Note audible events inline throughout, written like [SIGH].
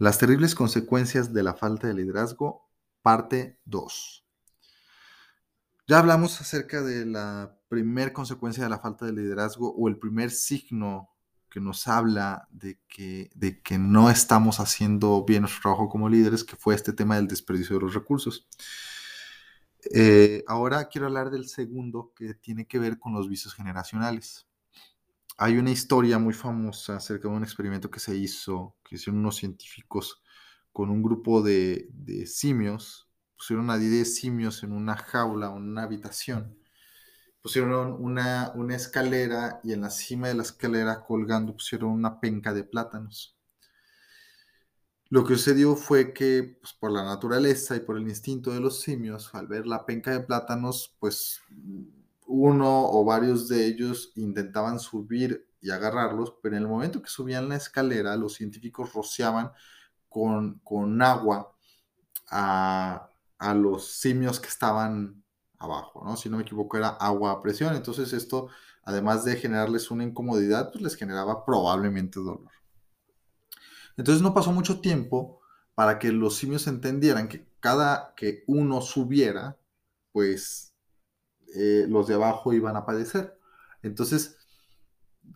Las terribles consecuencias de la falta de liderazgo, parte 2. Ya hablamos acerca de la primer consecuencia de la falta de liderazgo o el primer signo que nos habla de que, de que no estamos haciendo bien nuestro trabajo como líderes, que fue este tema del desperdicio de los recursos. Eh, ahora quiero hablar del segundo, que tiene que ver con los vicios generacionales hay una historia muy famosa acerca de un experimento que se hizo, que hicieron unos científicos con un grupo de, simios, pusieron a 10 simios en una jaula, en una habitación, pusieron una, una escalera y en la cima de la escalera colgando pusieron una penca de plátanos. Lo que sucedió fue que, pues, por la naturaleza y por el instinto de los simios, al ver la penca de plátanos, pues uno o varios de ellos intentaban subir y agarrarlos, pero en el momento que subían la escalera, los científicos rociaban con, con agua a, los simios que estaban abajo, ¿no? Si no me equivoco, era agua a presión. Entonces esto, además de generarles una incomodidad, pues les generaba probablemente dolor. Entonces no pasó mucho tiempo para que los simios entendieran que cada que uno subiera, pues eh, los de abajo iban a padecer. Entonces,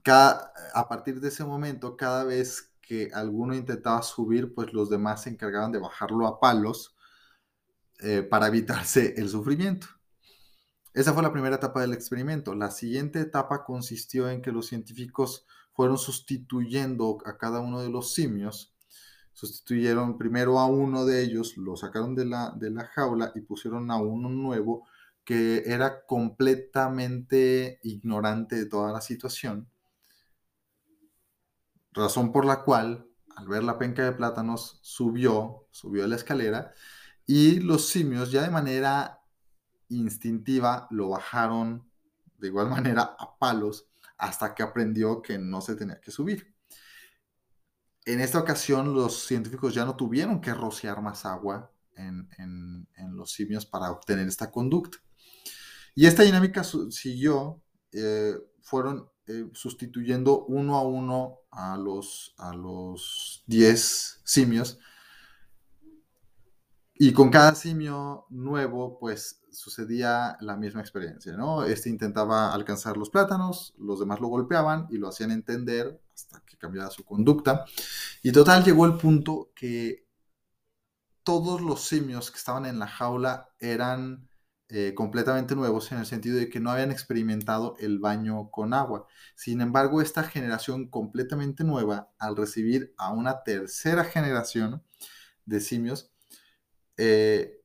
cada, a partir de ese momento, cada vez que alguno intentaba subir, pues los demás se encargaban de bajarlo a palos eh, para evitarse el sufrimiento. Esa fue la primera etapa del experimento. La siguiente etapa consistió en que los científicos fueron sustituyendo a cada uno de los simios. Sustituyeron primero a uno de ellos, lo sacaron de la, de la jaula y pusieron a uno nuevo que era completamente ignorante de toda la situación, razón por la cual, al ver la penca de plátanos, subió, subió la escalera y los simios ya de manera instintiva lo bajaron de igual [LAUGHS] manera a palos hasta que aprendió que no se tenía que subir. En esta ocasión los científicos ya no tuvieron que rociar más agua en, los simios para obtener esta conducta. Y esta dinámica siguió, eh, fueron eh, sustituyendo uno a uno a los, a los 10 simios. Y con cada simio nuevo, pues sucedía la misma experiencia, ¿no? Este intentaba alcanzar los plátanos, los demás lo golpeaban y lo hacían entender hasta que cambiaba su conducta. Y total llegó el punto que todos los simios que estaban en la jaula eran eh, completamente nuevos en el sentido de que no habían experimentado el baño con agua. Sin embargo, esta generación completamente nueva, al recibir a una tercera generación de simios, eh,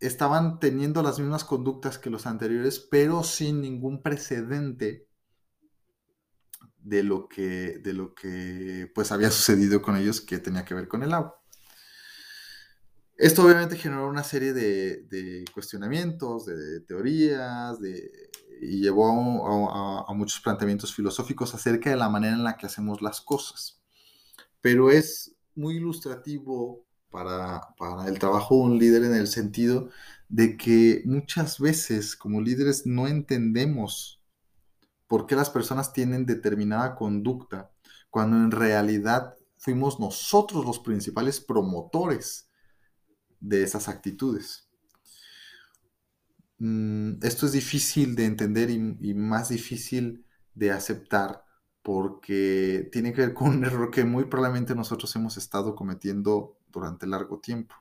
estaban teniendo las mismas conductas que los anteriores, pero sin ningún precedente de lo que, de lo que pues había sucedido con ellos que tenía que ver con el agua. Esto obviamente generó una serie de, cuestionamientos, de, teorías, y llevó a, muchos planteamientos filosóficos acerca de la manera en la que hacemos las cosas. Pero es muy ilustrativo para el trabajo de un líder en el sentido de que muchas veces como líderes no entendemos por qué las personas tienen determinada conducta, cuando en realidad fuimos nosotros los principales promotores de esas actitudes. Mm, esto es difícil de entender y, más difícil de aceptar porque tiene que ver con un error que muy probablemente nosotros hemos estado cometiendo durante largo tiempo.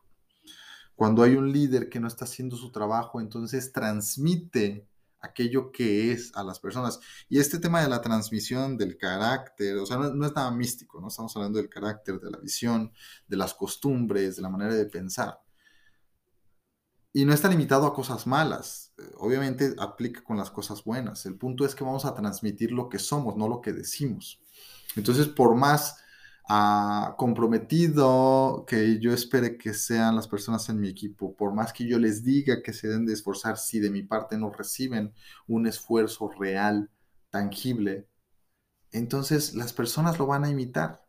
Cuando hay un líder que no está haciendo su trabajo, entonces transmite aquello que es a las personas. Y este tema de la transmisión del carácter, o sea, no, no, es nada místico, ¿no? Estamos hablando del carácter, de la visión, de las costumbres, de la manera de pensar. Y no está limitado a cosas malas. Eh, obviamente aplica con las cosas buenas. El punto es que vamos a transmitir lo que somos, no lo que decimos. Entonces, por más ah, comprometido que yo espere que sean las personas en mi equipo, por más que yo les diga que se deben de esforzar, si de mi parte no reciben un esfuerzo real, tangible, entonces las personas lo van a imitar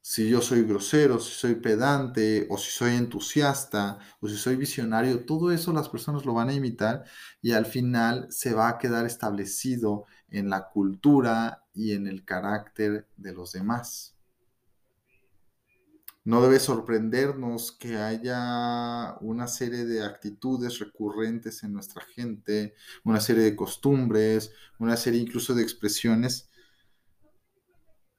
si yo soy grosero, si soy pedante, o si soy entusiasta, o si soy visionario, todo eso las personas lo van a imitar y al final se va a quedar establecido en la cultura y en el carácter de los demás. No debe sorprendernos que haya una serie de actitudes recurrentes en nuestra gente, una serie de costumbres, una serie incluso de expresiones,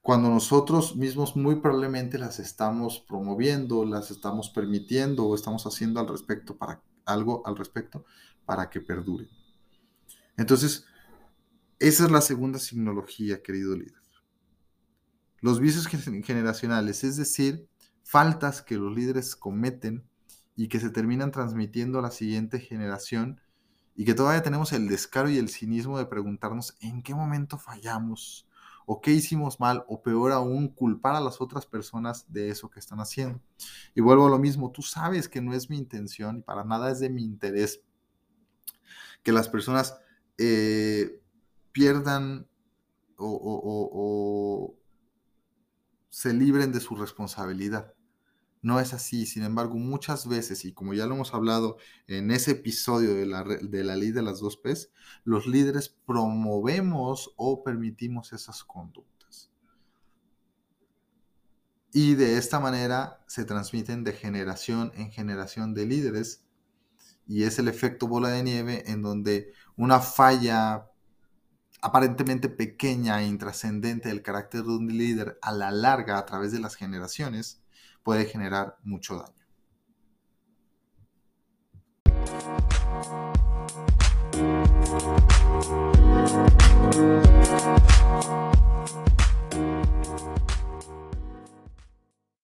cuando nosotros mismos muy probablemente las estamos promoviendo, las estamos permitiendo o estamos haciendo al respecto para algo al respecto para que perduren. Entonces, esa es la segunda signología, querido líder. Los vicios generacionales, es decir, faltas que los líderes cometen y que se terminan transmitiendo a la siguiente generación y que todavía tenemos el descaro y el cinismo de preguntarnos en qué momento fallamos o qué hicimos mal o peor aún culpar a las otras personas de eso que están haciendo. Y vuelvo a lo mismo, tú sabes que no es mi intención y para nada es de mi interés que las personas eh, pierdan o, se libren de su responsabilidad. No es así, sin embargo, muchas veces, y como ya lo hemos hablado en ese episodio de la, de la ley de las dos P's, los líderes promovemos o permitimos esas conductas. Y de esta manera se transmiten de generación en generación de líderes y es el efecto bola de nieve en donde una falla aparentemente pequeña e intrascendente del carácter de un líder a la larga a través de las generaciones puede generar mucho daño.